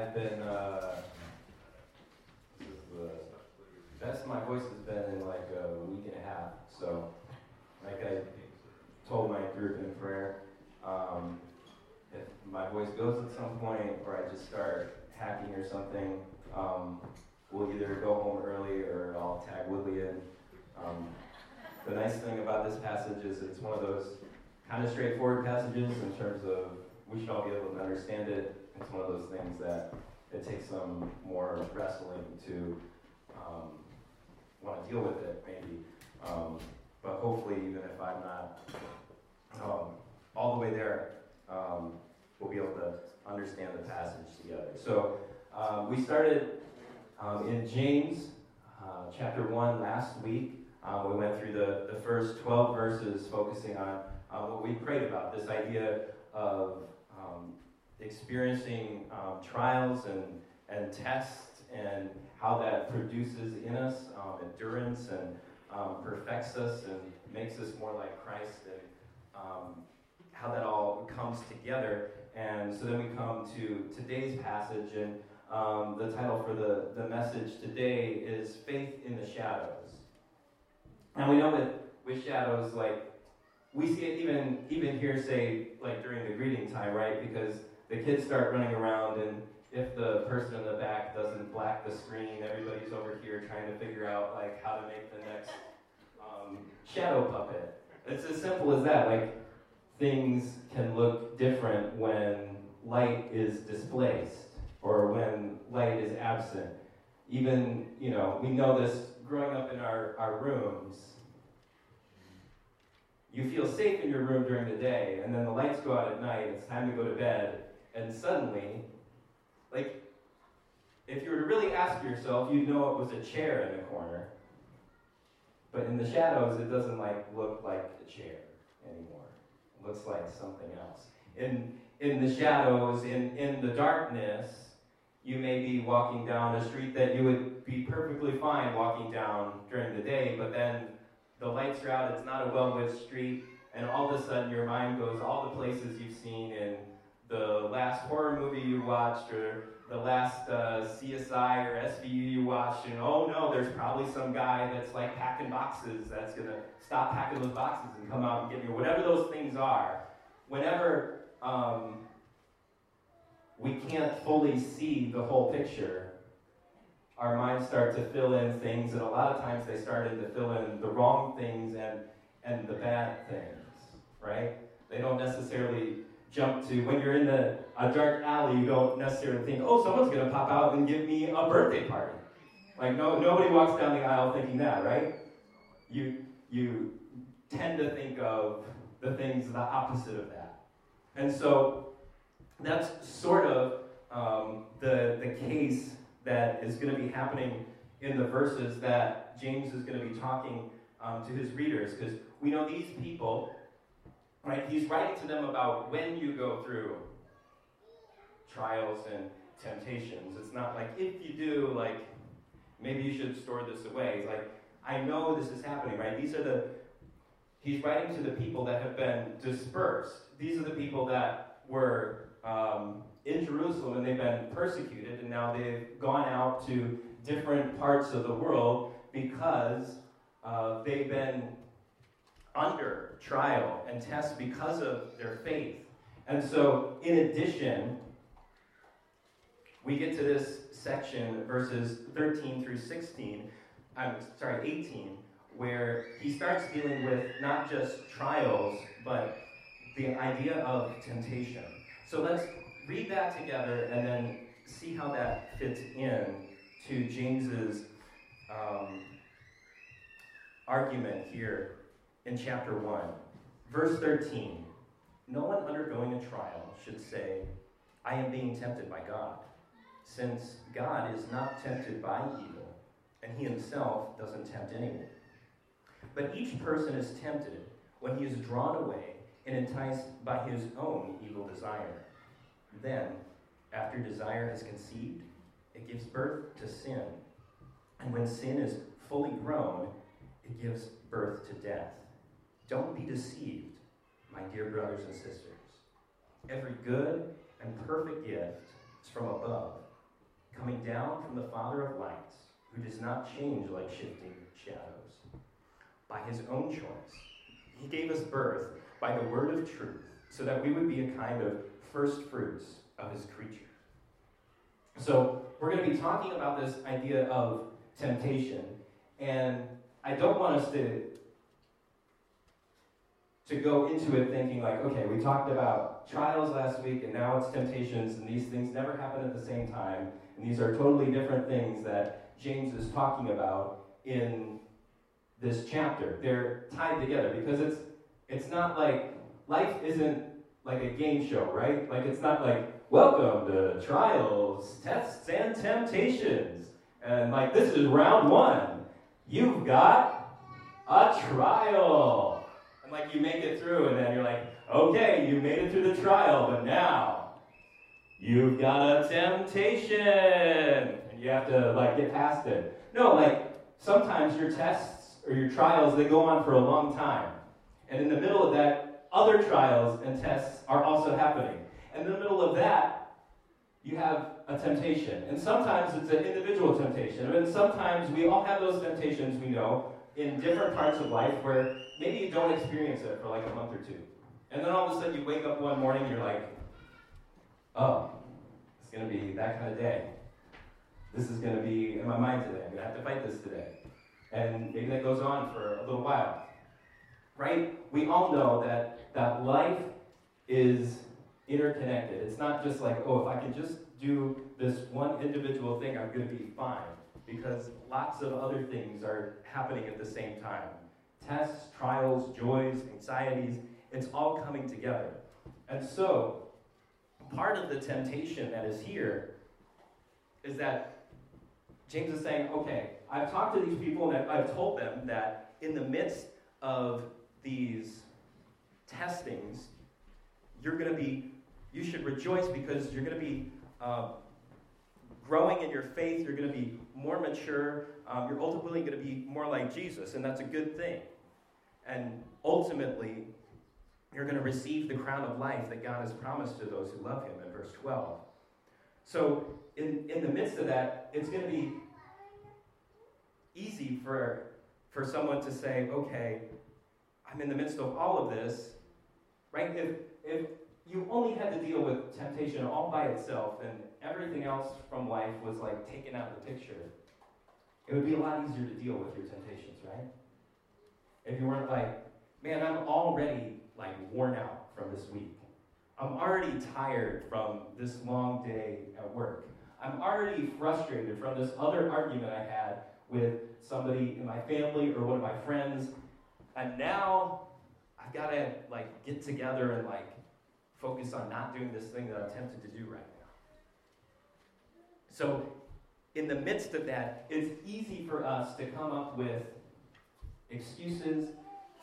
I've been, uh, this is the best my voice has been in like a week and a half. So, like I told my group in prayer, um, if my voice goes at some point or I just start hacking or something, um, we'll either go home early or I'll tag Woodley in. Um, the nice thing about this passage is it's one of those kind of straightforward passages in terms of we should all be able to understand it. It's one of those things that it takes some more wrestling to um, want to deal with it, maybe. Um, but hopefully, even if I'm not um, all the way there, um, we'll be able to understand the passage together. So um, we started um, in James uh, chapter 1 last week. We went through the, the first 12 verses focusing on uh, what we prayed about this idea of experiencing um, trials and, and tests and how that produces in us um, endurance and um, perfects us and makes us more like Christ and um, how that all comes together. And so then we come to today's passage, and um, the title for the, the message today is Faith in the Shadows. And we know that with shadows, like, we see it even even here, say, like during the greeting time, right? Because the kids start running around, and if the person in the back doesn't black the screen, everybody's over here trying to figure out like how to make the next um, shadow puppet. It's as simple as that. Like things can look different when light is displaced or when light is absent. Even, you know, we know this growing up in our, our rooms. You feel safe in your room during the day, and then the lights go out at night, it's time to go to bed, and suddenly, like, if you were to really ask yourself, you'd know it was a chair in the corner. But in the shadows, it doesn't like look like a chair anymore. It looks like something else. In in the shadows, in, in the darkness, you may be walking down a street that you would be perfectly fine walking down during the day, but then the lights are out, it's not a well lit street, and all of a sudden your mind goes all the places you've seen in the last horror movie you watched or the last uh, CSI or SVU you watched, and oh no, there's probably some guy that's like packing boxes that's gonna stop packing those boxes and come out and get me, whatever those things are. Whenever um, we can't fully see the whole picture, our minds start to fill in things, and a lot of times they started to fill in the wrong things and, and the bad things, right? They don't necessarily jump to, when you're in the, a dark alley, you don't necessarily think, oh, someone's going to pop out and give me a birthday party. Like, no, nobody walks down the aisle thinking that, right? You, you tend to think of the things the opposite of that. And so that's sort of um, the, the case that is going to be happening in the verses that James is going to be talking um, to his readers. Because we know these people, right? He's writing to them about when you go through trials and temptations. It's not like if you do, like maybe you should store this away. He's like, I know this is happening, right? These are the he's writing to the people that have been dispersed. These are the people that were um, in Jerusalem and they've been persecuted, and now they've gone out to different parts of the world because uh, they've been under trial and test because of their faith. And so, in addition, we get to this section, verses 13 through 16, I'm sorry, 18, where he starts dealing with not just trials, but the idea of temptation. So let's read that together and then see how that fits in to James's um, argument here in chapter 1. Verse 13 No one undergoing a trial should say, I am being tempted by God, since God is not tempted by evil, and he himself doesn't tempt anyone. But each person is tempted when he is drawn away and enticed by his own evil desire. Then, after desire has conceived, it gives birth to sin. And when sin is fully grown, it gives birth to death. Don't be deceived, my dear brothers and sisters. Every good and perfect gift is from above coming down from the Father of lights, who does not change like shifting shadows. By his own choice, he gave us birth by the word of truth, so that we would be a kind of first fruits of his creatures. So, we're going to be talking about this idea of temptation, and I don't want us to to go into it thinking like, okay, we talked about trials last week and now it's temptations, and these things never happen at the same time, and these are totally different things that James is talking about in this chapter. They're tied together because it's it's not like life isn't like a game show, right? Like it's not like welcome to trials, tests, and temptations. And like this is round one. You've got a trial like you make it through, and then you're like, okay, you made it through the trial, but now you've got a temptation, and you have to like get past it. No, like sometimes your tests or your trials they go on for a long time, and in the middle of that, other trials and tests are also happening. And in the middle of that, you have a temptation. And sometimes it's an individual temptation. And sometimes we all have those temptations, we know, in different parts of life where maybe you don't experience it for like a month or two. And then all of a sudden you wake up one morning and you're like, oh, it's going to be that kind of day. This is going to be in my mind today. I'm going to have to fight this today. And maybe that goes on for a little while. Right? We all know that, that life is interconnected. It's not just like, oh, if I can just do this one individual thing, I'm going to be fine because lots of other things are happening at the same time tests, trials, joys, anxieties, it's all coming together. And so, part of the temptation that is here is that James is saying, okay, I've talked to these people and I've told them that in the midst of these testings, you're going to be, you should rejoice because you're going to be uh, growing in your faith, you're going to be more mature, um, you're ultimately going to be more like Jesus, and that's a good thing. And ultimately, you're going to receive the crown of life that God has promised to those who love Him in verse 12. So, in, in the midst of that, it's going to be easy for, for someone to say, okay, I'm in the midst of all of this, right? If, if you only had to deal with temptation all by itself and everything else from life was like taken out of the picture, it would be a lot easier to deal with your temptations, right? If you weren't like, man, I'm already like worn out from this week. I'm already tired from this long day at work. I'm already frustrated from this other argument I had with somebody in my family or one of my friends. And now I've got to like get together and like focus on not doing this thing that I'm tempted to do right now. So, in the midst of that, it's easy for us to come up with excuses,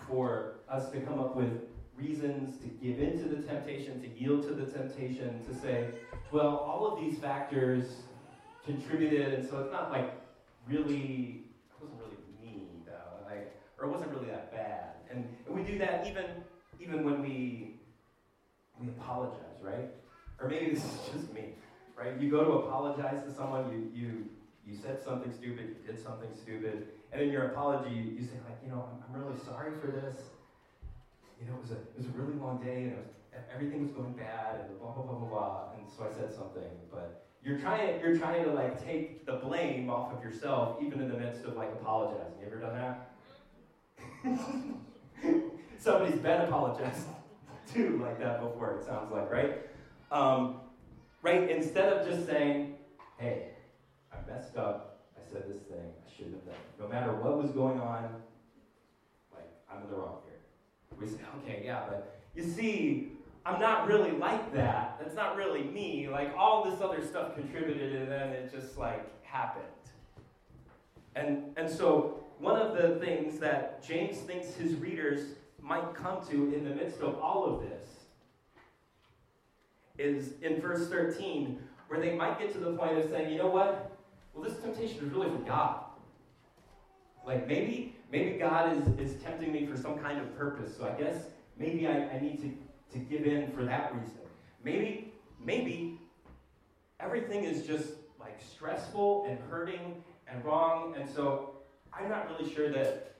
for us to come up with reasons to give in to the temptation, to yield to the temptation, to say, well, all of these factors contributed, and so it's not like really, it wasn't really me, though, like, or it wasn't really that bad. And, and we do that even, even when we we apologize, right? Or maybe this is just me, right? You go to apologize to someone, you, you, you said something stupid, you did something stupid, and in your apology, you, you say, like, you know, I'm, I'm really sorry for this. You know, it was, a, it was a really long day, and was, everything was going bad, and blah, blah, blah, blah, blah. And so I said something, but you're trying, you're trying to, like, take the blame off of yourself, even in the midst of, like, apologizing. You ever done that? Somebody's been apologizing too like that before, it sounds like, right? Um, right? Instead of just saying, hey, I messed up, I said this thing, I shouldn't have done it. No matter what was going on, like, I'm in the wrong here. We say, okay, yeah, but you see, I'm not really like that. That's not really me. Like, all this other stuff contributed, and then it just, like, happened. And, and so, one of the things that James thinks his readers might come to in the midst of all of this is in verse 13, where they might get to the point of saying, you know what? Well, this temptation is really from God. Like maybe, maybe God is, is tempting me for some kind of purpose. So I guess maybe I, I need to, to give in for that reason. Maybe, maybe everything is just like stressful and hurting and wrong. And so I'm not really sure that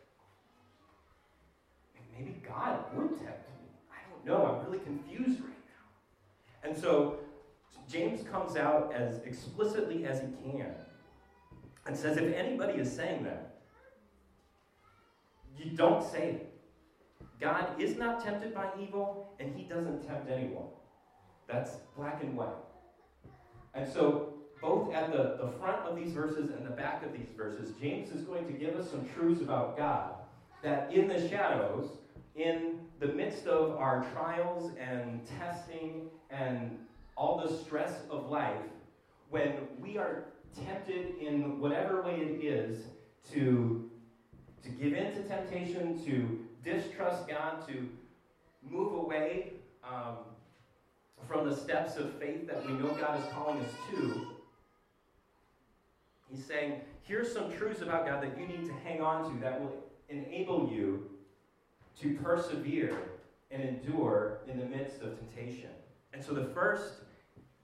maybe God would tempt me. I don't know. I'm really confused right now. And so James comes out as explicitly as he can and says if anybody is saying that, you don't say it. God is not tempted by evil, and he doesn't tempt anyone. That's black and white. And so, both at the, the front of these verses and the back of these verses, James is going to give us some truths about God that in the shadows, in the midst of our trials and testing and all the stress of life, when we are tempted in whatever way it is to, to give in to temptation, to distrust God, to move away um, from the steps of faith that we know God is calling us to, he's saying, here's some truths about God that you need to hang on to that will enable you to persevere and endure in the midst of temptation. And so the first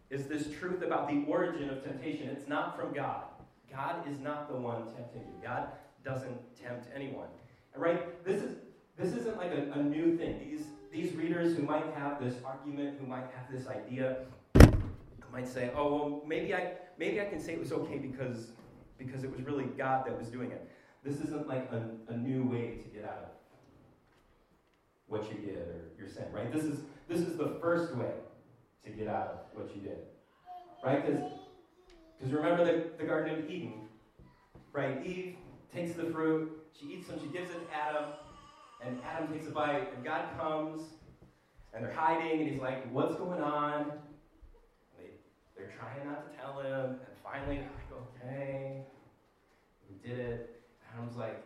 is this truth about the origin of temptation. It's not from God. God is not the one tempting you. God doesn't tempt anyone. Right? This is this isn't like a, a new thing. These these readers who might have this argument, who might have this idea, might say, "Oh, well, maybe I maybe I can say it was okay because because it was really God that was doing it." This isn't like a, a new way to get out of what you did or your sin, right? This is this is the first way to get out of what you did. Right? Because remember the, the Garden of Eden, right? Eve takes the fruit, she eats some, she gives it to Adam, and Adam takes a bite, and God comes, and they're hiding, and he's like, What's going on? They, they're trying not to tell him, and finally they're like, Okay, we did it. Adam's like,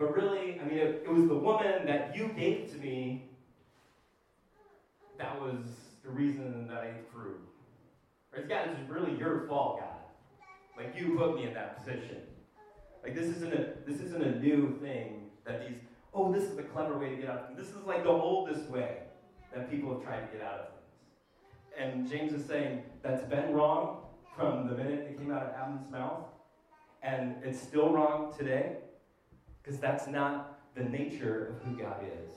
But really, I mean, it, it was the woman that you gave to me that was the reason that I fruit. Right? God, it's really your fault, God. Like you put me in that position. Like this isn't a this isn't a new thing that these oh this is the clever way to get out of things. This is like the oldest way that people have tried to get out of things. And James is saying that's been wrong from the minute it came out of Adam's mouth, and it's still wrong today because that's not the nature of who God is.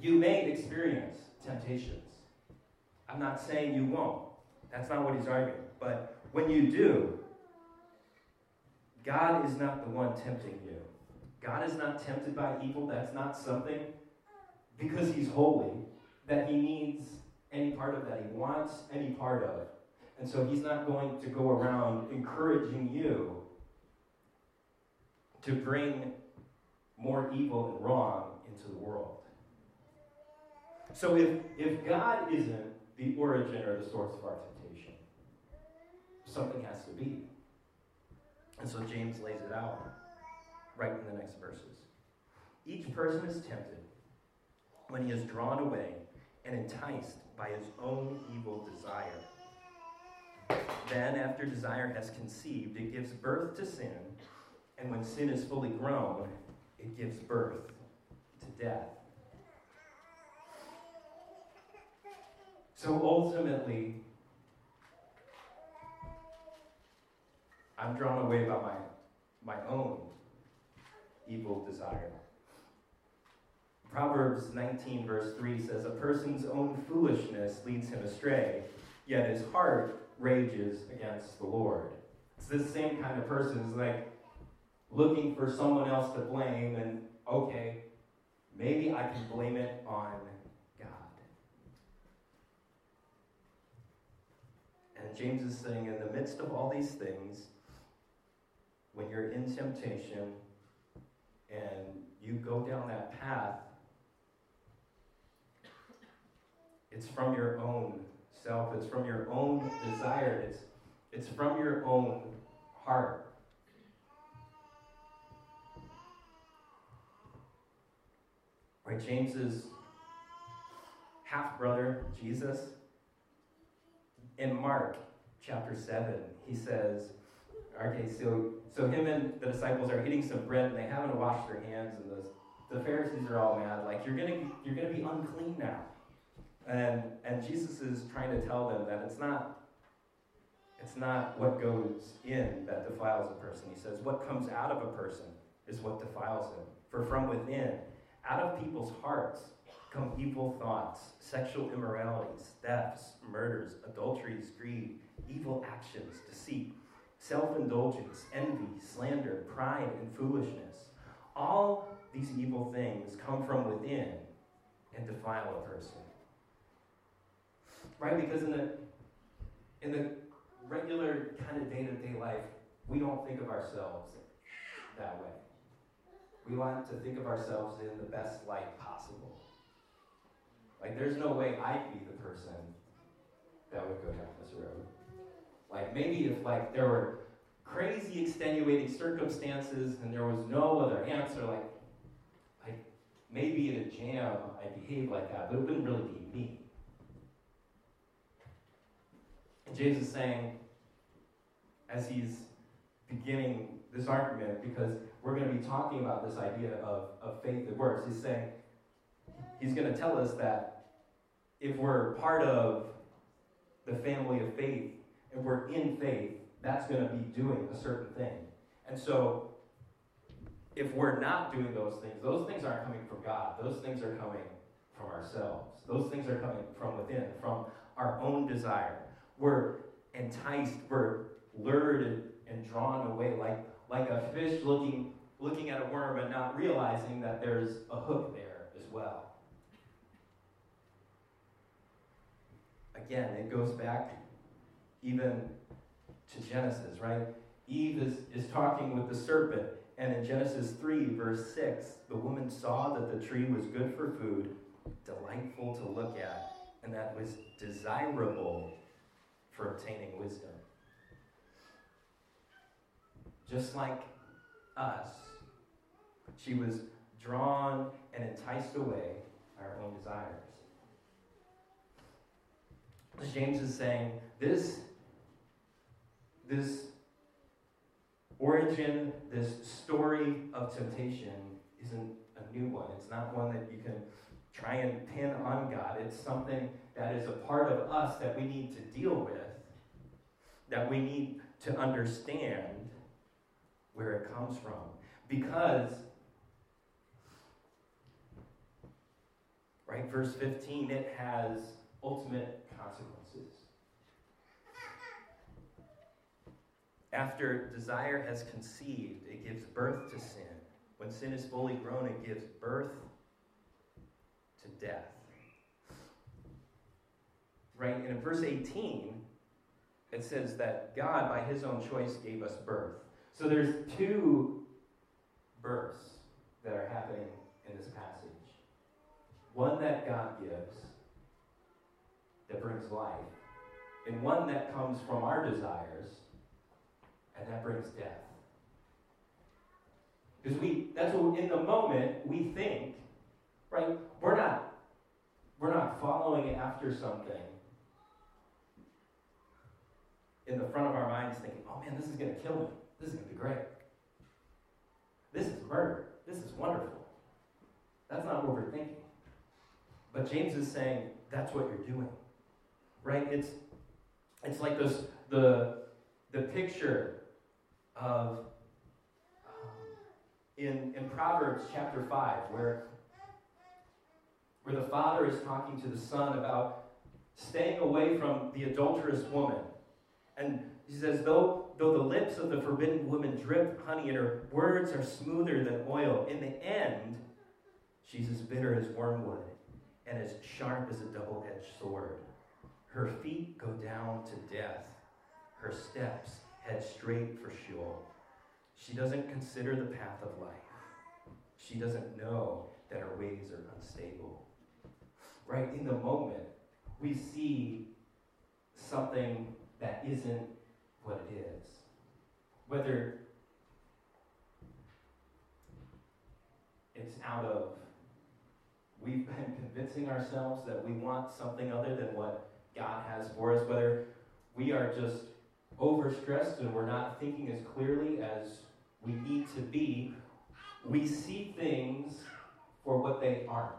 You may experience temptations. I'm not saying you won't. That's not what he's arguing. But when you do, God is not the one tempting you. God is not tempted by evil. That's not something, because he's holy, that he needs any part of that. He wants any part of. And so he's not going to go around encouraging you to bring more evil and wrong into the world. So if, if God isn't the origin or the source of our temptation, something has to be. And so James lays it out right in the next verses. Each person is tempted when he is drawn away and enticed by his own evil desire. Then, after desire has conceived, it gives birth to sin, and when sin is fully grown, it gives birth to death. So ultimately, I'm drawn away by my, my own evil desire. Proverbs 19, verse 3 says, A person's own foolishness leads him astray, yet his heart rages against the Lord. It's this same kind of person who's like looking for someone else to blame, and okay, maybe I can blame it on God. And James is saying, in the midst of all these things, when you're in temptation and you go down that path, it's from your own self, it's from your own desire, it's, it's from your own heart. Right, James's half brother, Jesus, in Mark chapter 7, he says, okay, so, so him and the disciples are eating some bread and they haven't washed their hands, and the, the Pharisees are all mad, like, you're gonna, you're gonna be unclean now. And, and Jesus is trying to tell them that it's not, It's not what goes in that defiles a person. He says, What comes out of a person is what defiles him. For from within, out of people's hearts, come evil thoughts, sexual immoralities, thefts, murders, adulteries, greed, evil actions, deceit, self indulgence, envy, slander, pride, and foolishness. All these evil things come from within and defile a person. Right? Because in the in the regular kind of day to day life, we don't think of ourselves that way. We want to think of ourselves in the best light possible. Like, there's no way I'd be the person that would go down this road. Like, maybe if, like, there were crazy extenuating circumstances and there was no other answer, like, like maybe in a jam I behave like that, but it wouldn't really be me. And James is saying, as he's beginning this argument, because we're going to be talking about this idea of, of faith that works, he's saying, he's going to tell us that if we're part of the family of faith, if we're in faith, that's going to be doing a certain thing. And so, if we're not doing those things, those things aren't coming from God. Those things are coming from ourselves. Those things are coming from within, from our own desire. We're enticed, we're lured and drawn away like, like a fish looking, looking at a worm and not realizing that there's a hook there as well. Again, it goes back even to Genesis, right? Eve is, is talking with the serpent, and in Genesis 3, verse 6, the woman saw that the tree was good for food, delightful to look at, and that was desirable for obtaining wisdom. Just like us, she was drawn and enticed away by our own desires. James is saying this, this origin, this story of temptation isn't a new one. It's not one that you can try and pin on God. It's something that is a part of us that we need to deal with, that we need to understand where it comes from. Because, right, verse 15, it has ultimate consequences. After desire has conceived, it gives birth to sin. When sin is fully grown, it gives birth to death. Right? And in verse 18, it says that God, by his own choice, gave us birth. So there's two births that are happening in this passage. One that God gives that brings life, and one that comes from our desires and that brings death. Because we that's what in the moment we think, right? We're not we're not following after something in the front of our minds thinking, oh man, this is gonna kill me. This is going to be great. This is murder. This is wonderful. That's not what we're thinking. But James is saying that's what you're doing. Right? It's it's like this the the picture of um, in in Proverbs chapter 5 where where the father is talking to the son about staying away from the adulterous woman. And he says, though Though the lips of the forbidden woman drip honey and her words are smoother than oil, in the end, she's as bitter as wormwood and as sharp as a double edged sword. Her feet go down to death, her steps head straight for Sheol. She doesn't consider the path of life. She doesn't know that her ways are unstable. Right in the moment, we see something that isn't what it is whether it's out of we've been convincing ourselves that we want something other than what God has for us, whether we are just overstressed and we're not thinking as clearly as we need to be, we see things for what they aren't.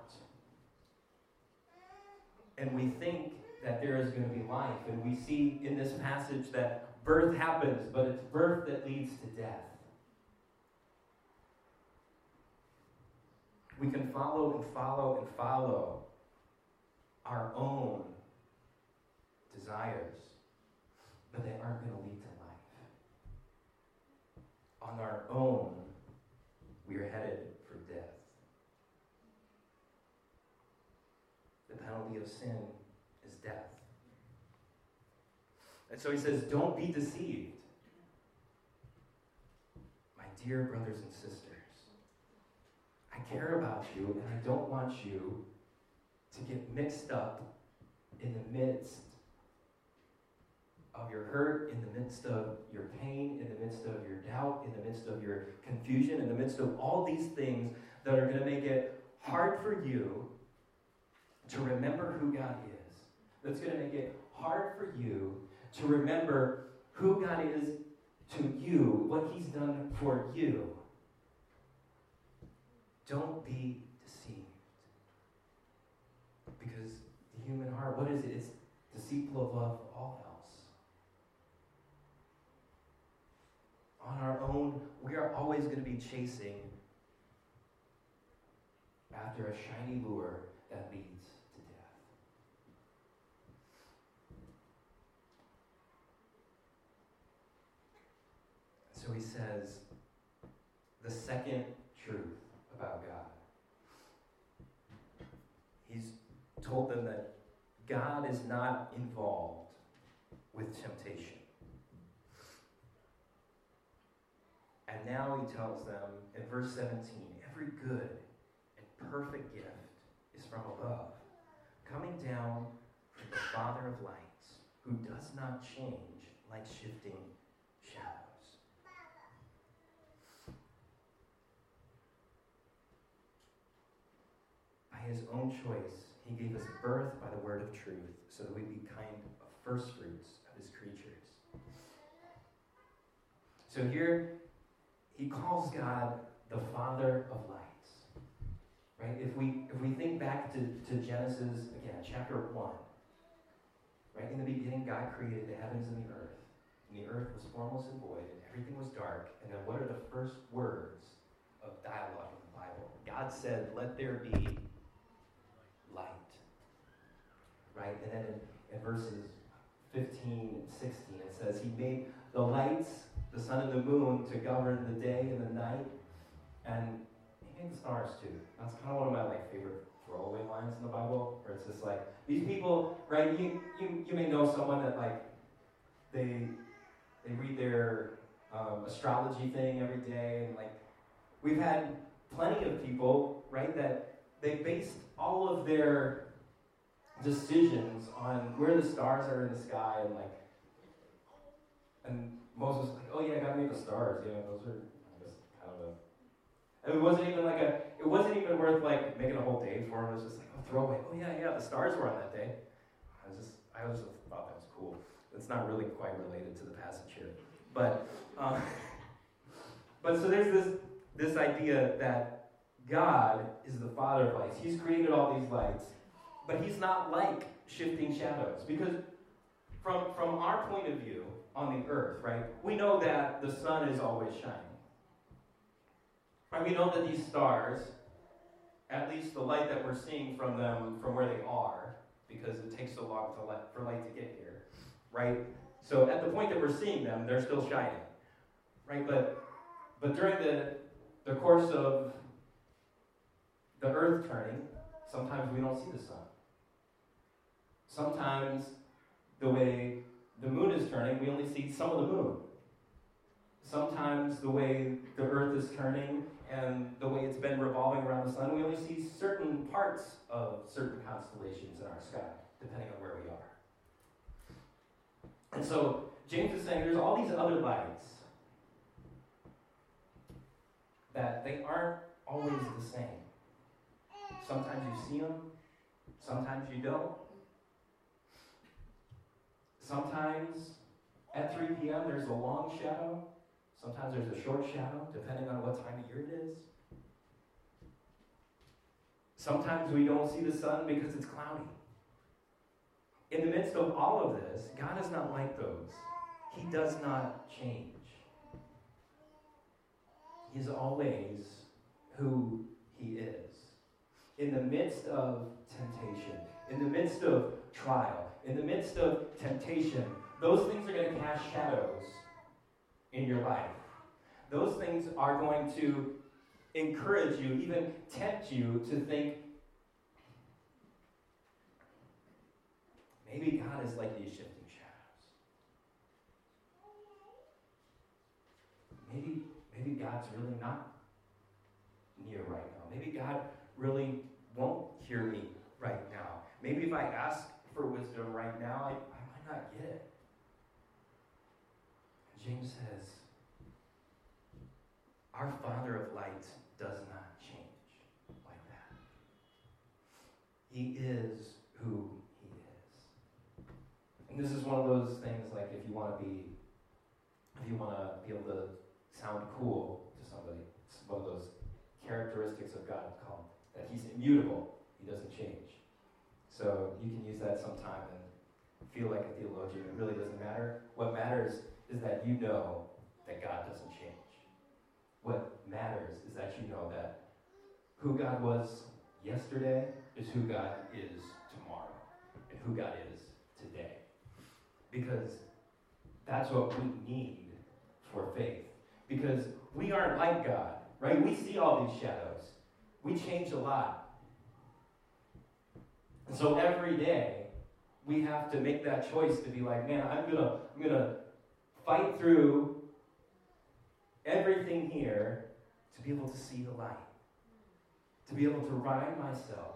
And we think that there is going to be life. And we see in this passage that birth happens, but it's birth that leads to death. We can follow and follow and follow our own desires, but they aren't going to lead to life. On our own, we are headed for death. The penalty of sin is death. And so he says, Don't be deceived. My dear brothers and sisters, I care about you and I don't want you to get mixed up in the midst of your hurt, in the midst of your pain, in the midst of your doubt, in the midst of your confusion, in the midst of all these things that are going to make it hard for you to remember who God is. That's going to make it hard for you to remember who God is to you, what He's done for you. Don't be deceived. Because the human heart, what is it? It's deceitful above all else. On our own, we are always going to be chasing after a shiny lure that leads to death. He says, the second truth about God. He's told them that God is not involved with temptation. And now he tells them in verse 17 every good and perfect gift is from above, coming down from the Father of lights, who does not change like shifting shadows. By his own choice, he gave us birth by the word of truth, so that we be kind of first fruits of his creatures. So here, he calls God the Father of lights. Right? If we if we think back to, to Genesis again, chapter one, right in the beginning, God created the heavens and the earth, and the earth was formless and void, and everything was dark. And then, what are the first words of dialogue in the Bible? God said, "Let there be light." Right, and then in, in verses 15 and 16, it says, "He made the lights, the sun and the moon, to govern the day and the night, and He made the stars too." That's kind of one of my like favorite throwaway lines in the Bible, where it's just like these people, right? You you, you may know someone that like they they read their um, astrology thing every day, and like we've had plenty of people, right, that they based all of their decisions on where the stars are in the sky, and like, and Moses was like, oh yeah, God made the stars, yeah, those are I guess kind of a it wasn't even like a, it wasn't even worth like making a whole day for him. It was just like, oh, throwaway. Oh yeah, yeah, the stars were on that day. I was just, I was always thought that was cool. It's not really quite related to the passage here, but, um, but so there's this this idea that God is the Father of lights. He's created all these lights, but He's not like shifting shadows because from from our point of view on the earth, right? We know that the sun is always shining. Right? We know that these stars, at least the light that we're seeing from them from where they are, because it takes so long to for light to get here, right? So at the point that we're seeing them, they're still shining, right? But but during the the course of the earth turning, sometimes we don't see the sun. Sometimes the way the moon is turning, we only see some of the moon. Sometimes the way the earth is turning and the way it's been revolving around the sun, we only see certain parts of certain constellations in our sky, depending on where we are. And so James is saying there's all these other lights that they aren't always the same. Sometimes you see them, sometimes you don't. Sometimes at 3 p.m. there's a long shadow, sometimes there's a short shadow, depending on what time of year it is. Sometimes we don't see the sun because it's cloudy. In the midst of all of this, God is not like those. He does not change. He is always who he is. In the midst of temptation, in the midst of trial, in the midst of temptation, those things are going to cast shadows in your life. Those things are going to encourage you, even tempt you to think, maybe God is like these shifting shadows. Maybe, maybe God's really not near right now. Maybe God really won't hear me right now. Maybe if I ask for wisdom right now, I, I might not get it. James says, Our Father of lights does not change like that. He is who He is. And this is one of those things like if you want to be, if you want to be able to sound cool to somebody, it's one of those characteristics of God called that He's immutable, He doesn't change. So you can use that sometime and feel like a theologian. It really doesn't matter. What matters is that you know that God doesn't change. What matters is that you know that who God was yesterday is who God is tomorrow, and who God is today. Because that's what we need for faith. Because we aren't like God, right? We see all these shadows. We change a lot. And so every day, we have to make that choice to be like, man, I'm gonna, I'm gonna fight through everything here to be able to see the light, to be able to remind myself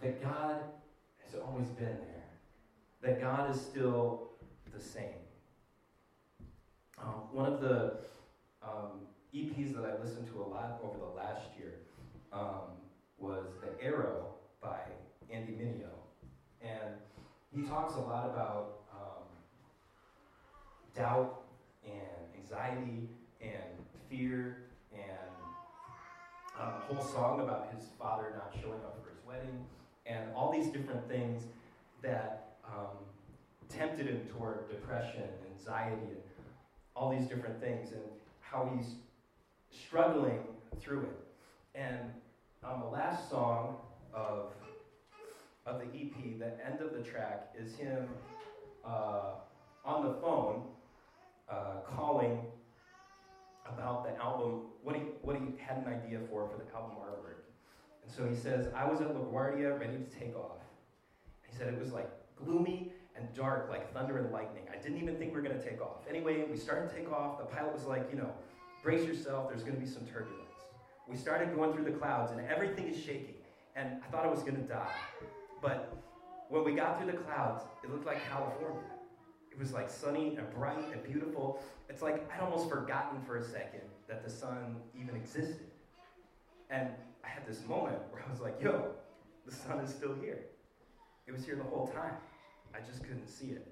that God has always been there, that God is still the same. Um, one of the um, EPs that I listened to a lot over the last year um, was The Arrow by Andy Mineo. And he talks a lot about um, doubt and anxiety and fear and um, a whole song about his father not showing up for his wedding and all these different things that um, tempted him toward depression, and anxiety, and all these different things, and how he's struggling through it. And on the last song of of the EP, the end of the track is him uh, on the phone uh, calling about the album, what he, what he had an idea for for the album artwork. And so he says, I was at LaGuardia ready to take off. He said it was like gloomy and dark, like thunder and lightning. I didn't even think we were going to take off. Anyway, we started to take off. The pilot was like, you know, brace yourself, there's going to be some turbulence. We started going through the clouds, and everything is shaking. And I thought I was going to die. But when we got through the clouds, it looked like California. It was like sunny and bright and beautiful. It's like I'd almost forgotten for a second that the sun even existed. And I had this moment where I was like, yo, the sun is still here. It was here the whole time. I just couldn't see it.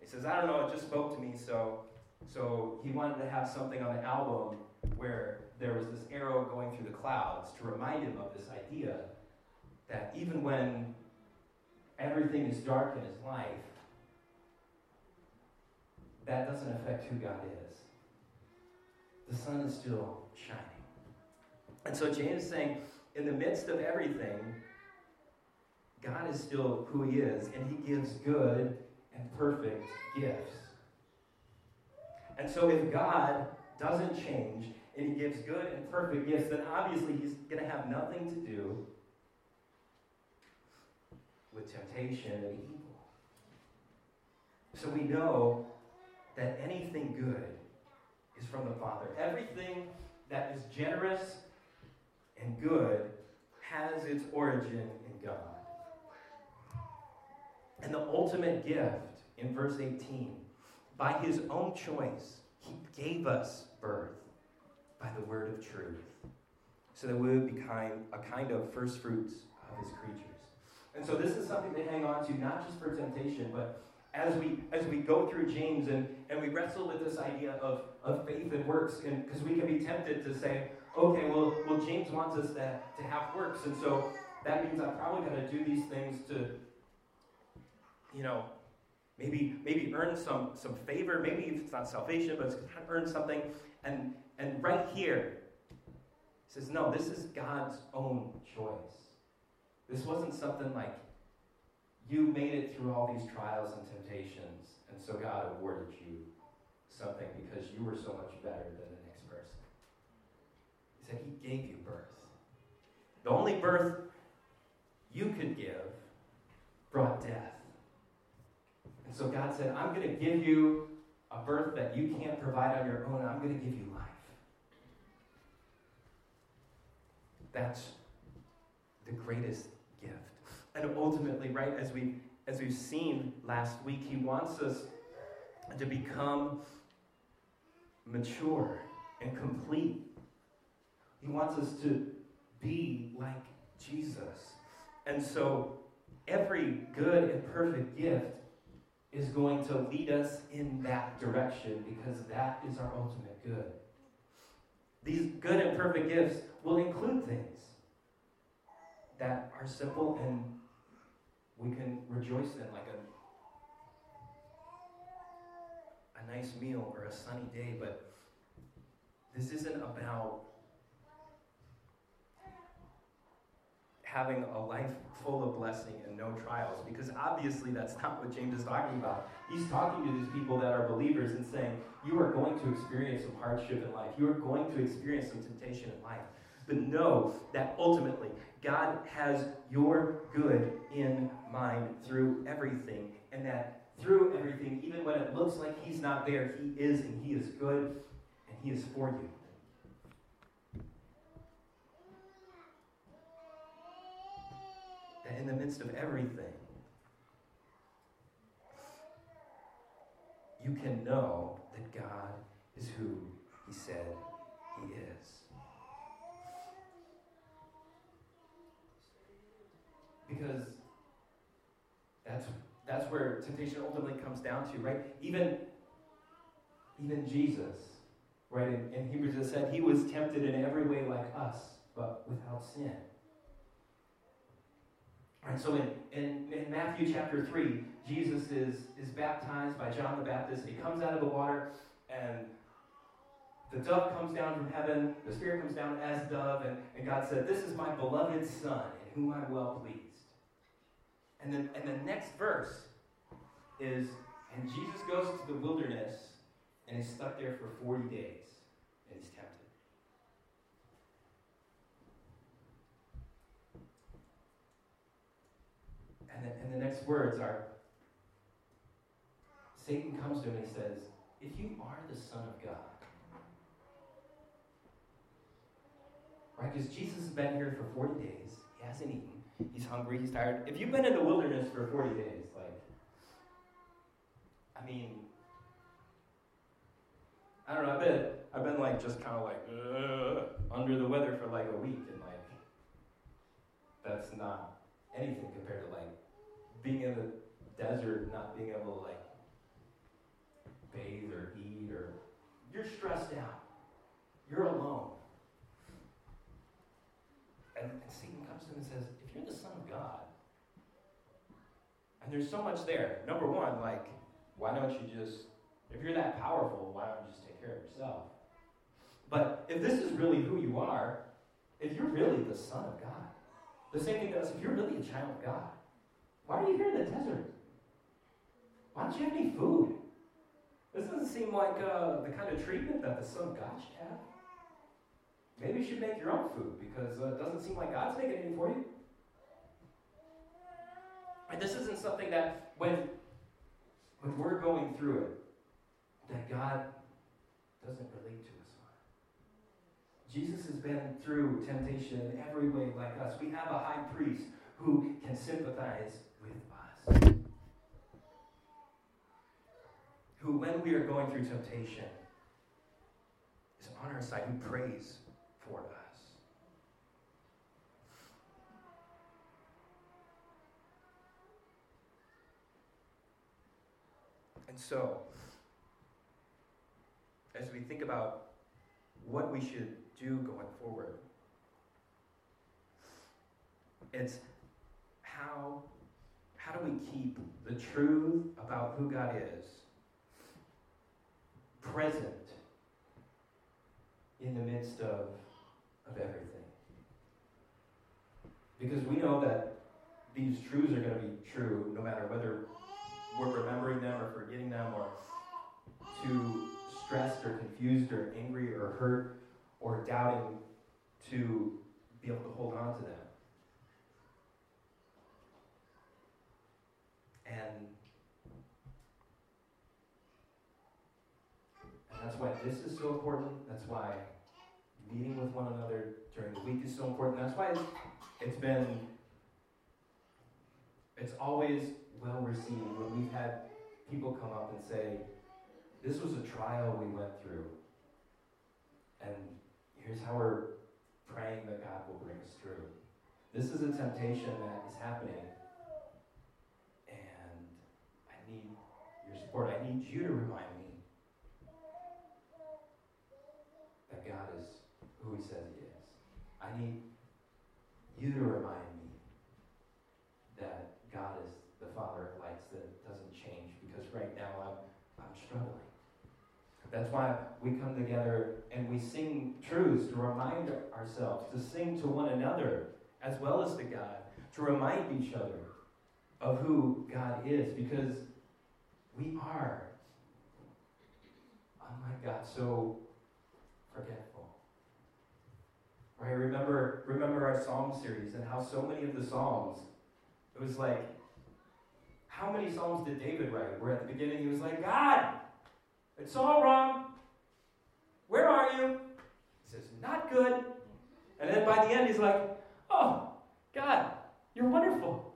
He says, I don't know, it just spoke to me, so so he wanted to have something on the album where there was this arrow going through the clouds to remind him of this idea that even when everything is dark in his life, that doesn't affect who God is. The sun is still shining. And so James is saying, in the midst of everything, God is still who he is, and he gives good and perfect gifts. And so if God doesn't change and he gives good and perfect gifts, then obviously he's going to have nothing to do with temptation and evil. So we know that anything good is from the Father. Everything that is generous and good has its origin in God. And the ultimate gift in verse 18, by his own choice, he gave us birth by the word of truth, so that we would be kind, a kind of first fruits of his creatures. And so this is something to hang on to, not just for temptation, but as we as we go through James and, and we wrestle with this idea of, of faith and works, and because we can be tempted to say, okay, well, well, James wants us to, to have works, and so that means I'm probably going to do these things to, you know, Maybe, maybe earn some, some favor. Maybe it's not salvation, but it's earn something. And, and right here, he says, no, this is God's own choice. This wasn't something like you made it through all these trials and temptations, and so God awarded you something because you were so much better than the next person. He said, He gave you birth. The only birth you could give brought death. So God said, I'm going to give you a birth that you can't provide on your own. I'm going to give you life. That's the greatest gift. And ultimately, right, as we as we've seen last week, he wants us to become mature and complete. He wants us to be like Jesus. And so every good and perfect gift is going to lead us in that direction because that is our ultimate good. These good and perfect gifts will include things that are simple and we can rejoice in, like a, a nice meal or a sunny day, but this isn't about having a life full of blessing and no trials because obviously that's not what James is talking about. He's talking to these people that are believers and saying, You are going to experience some hardship in life, you are going to experience some temptation in life. But know that ultimately God has your good in mind through everything, and that through everything, even when it looks like He's not there, He is, and He is good, and He is for you. In the midst of everything, you can know that God is who He said He is. Because that's, that's where temptation ultimately comes down to, right? Even, even Jesus, right, in, in Hebrews it said, He was tempted in every way like us, but without sin. Right, so in, in, in Matthew chapter 3, Jesus is, is baptized by John the Baptist. He comes out of the water, and the dove comes down from heaven. The Spirit comes down as dove, and, and God said, This is my beloved Son, in whom I'm well pleased. And then and the next verse is, and Jesus goes to the wilderness, and is stuck there for 40 days, and he's tempted. And the, and the next words are Satan comes to him and he says, If you are the Son of God, right? Because Jesus has been here for 40 days, he hasn't eaten, he's hungry, he's tired. If you've been in the wilderness for 40 days, like, I mean, I don't know, I've been, I've been like just kind of like under the weather for like a week, and like, that's not anything compared to like being in the desert, not being able to like bathe or eat, or you're stressed out. You're alone. And, and Satan comes to him and says, if you're the Son of God, and there's so much there. Number one, like, why don't you just, if you're that powerful, why don't you just take care of yourself? But if this is really who you are, if you're really the Son of God, the same thing does if you're really a child of God, why are you here in the desert? Why don't you have any food? This doesn't seem like uh, the kind of treatment that the Son of God should have. Maybe you should make your own food because uh, it doesn't seem like God's making any for you. And this isn't something that when, when we're going through it, that God doesn't relate to us on. Jesus has been through temptation in every way like us. We have a high priest who can sympathize with us. Who, when we are going through temptation, is on our side, who prays for us. And so, as we think about what we should do going forward, it's how how do we keep the truth about who God is present in the midst of, of everything? Because we know that these truths are going to be true no matter whether we're remembering them or forgetting them or too stressed or confused or angry or hurt or doubting to be able to hold on to them. And, that's why this is so important. That's why meeting with one another during the week is so important. That's why it's, it's been, it's always well received when we've had people come up and say, This was a trial we went through. And here's how we're praying that God will bring us through. This is a temptation that is happening. And I need your support. I need you to remind me that God is who He says He is. I need you to remind me that God is the Father of lights that doesn't change because right now I'm, I'm struggling. That's why we come together and we sing truths to remind ourselves, to sing to one another as well as to God, to remind each other of who God is because we are, oh my God, so forgetful. Right? Remember, remember our Psalm series and how so many of the Psalms, it was like, how many Psalms did David write? Where at the beginning he was like, God, it's all wrong. Where are you? He says, Not good. And then by the end, he's like, Oh, God, you're wonderful.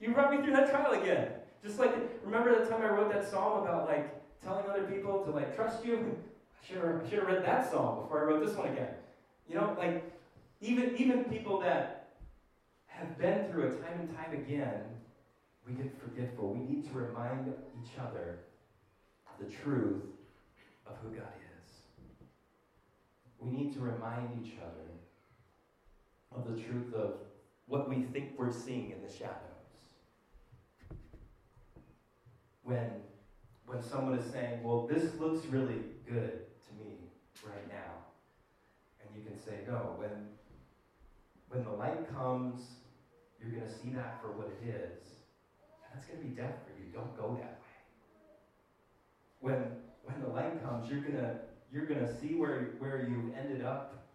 you brought me through that trial again. Just like, remember the time I wrote that psalm about like telling other people to like trust you? I I should have read that psalm before I wrote this one again. You know, like even even people that have been through it time and time again, we get forgetful. We need to remind each other the truth of who God is. We need to remind each other of the truth of what we think we're seeing in the shadows. When, when someone is saying, Well, this looks really good to me right now, you can say, No, when, when the light comes, you're going to see that for what it is. That's going to be death for you. Don't go that way when when the light comes, you're gonna you're gonna see where where you ended up,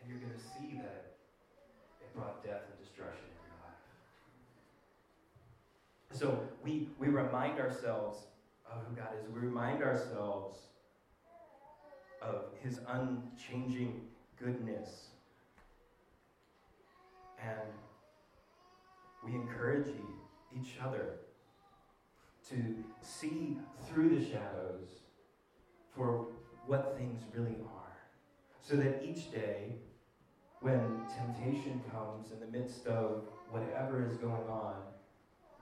and you're gonna see that it brought death and destruction in your life. So we we remind ourselves of who God is. We remind ourselves of His unchanging goodness, and we encourage each other to see through the shadows for what things really are. So that each day, when temptation comes in the midst of whatever is going on,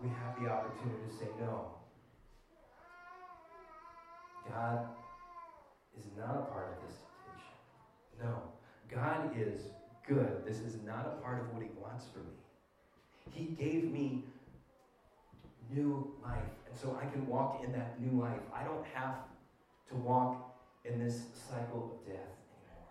we have the opportunity to say no. God is not a part of this temptation. No. God is good. This is not a part of what He wants for me. He gave me new life. And so I can walk in that new life. I don't have to walk in this cycle of death anymore.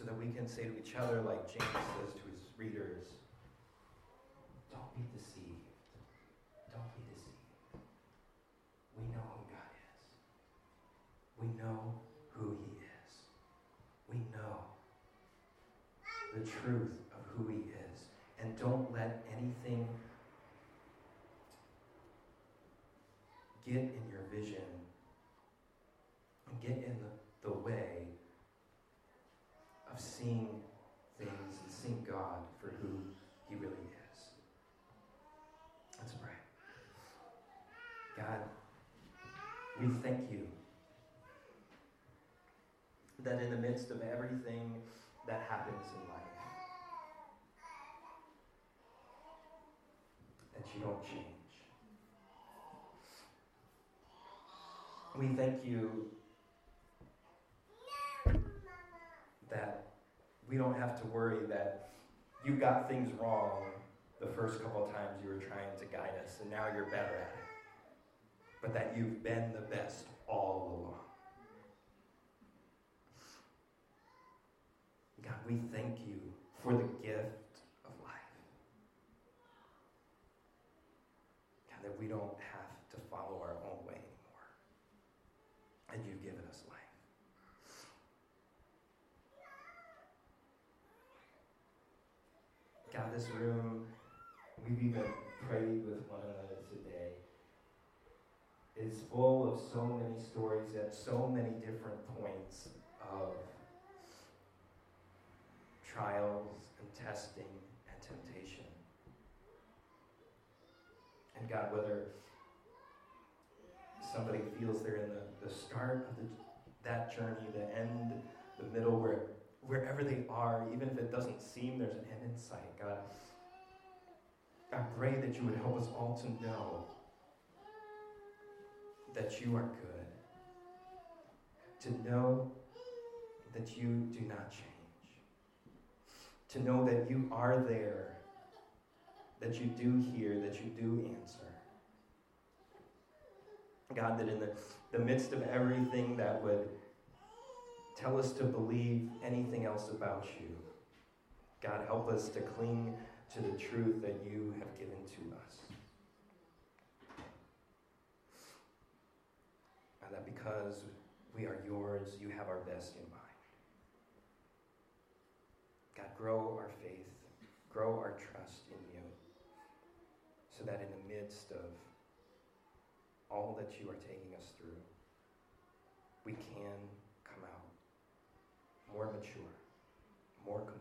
So that we can say to each other, like James says to his readers, don't be deceived. Don't be deceived. We know who God is. we know who He is. We know the truth of who He is. And don't let anything get in your vision and get in the, the way seeing things and seeing God for who He really is. Let's pray. God, we thank you that in the midst of everything that happens in life, that you don't change. We thank you that we don't have to worry that you got things wrong the first couple of times you were trying to guide us, and now you're better at it. But that you've been the best all along. God, we thank you for the gift of life. God, that we don't have to follow our own way anymore. And you've given us life. This room, we've even prayed with one another today, is full of so many stories at so many different points of trials and testing and temptation. And God, whether somebody feels they're in the, the start of the, that journey, the end, the middle, where wherever they are, even if it doesn't seem there's an end in sight, God, I pray that you would help us all to know that you are good, to know that you do not change, to know that you are there, that you do hear, that you do answer. God, that in the, the midst of everything that would tell us to believe anything else about you. God, help us to cling to the truth that you have given to us. And that because we are yours, you have our best in mind. God, grow our faith, grow our trust in you, so that in the midst of all that you are taking us through, we can more mature, more complete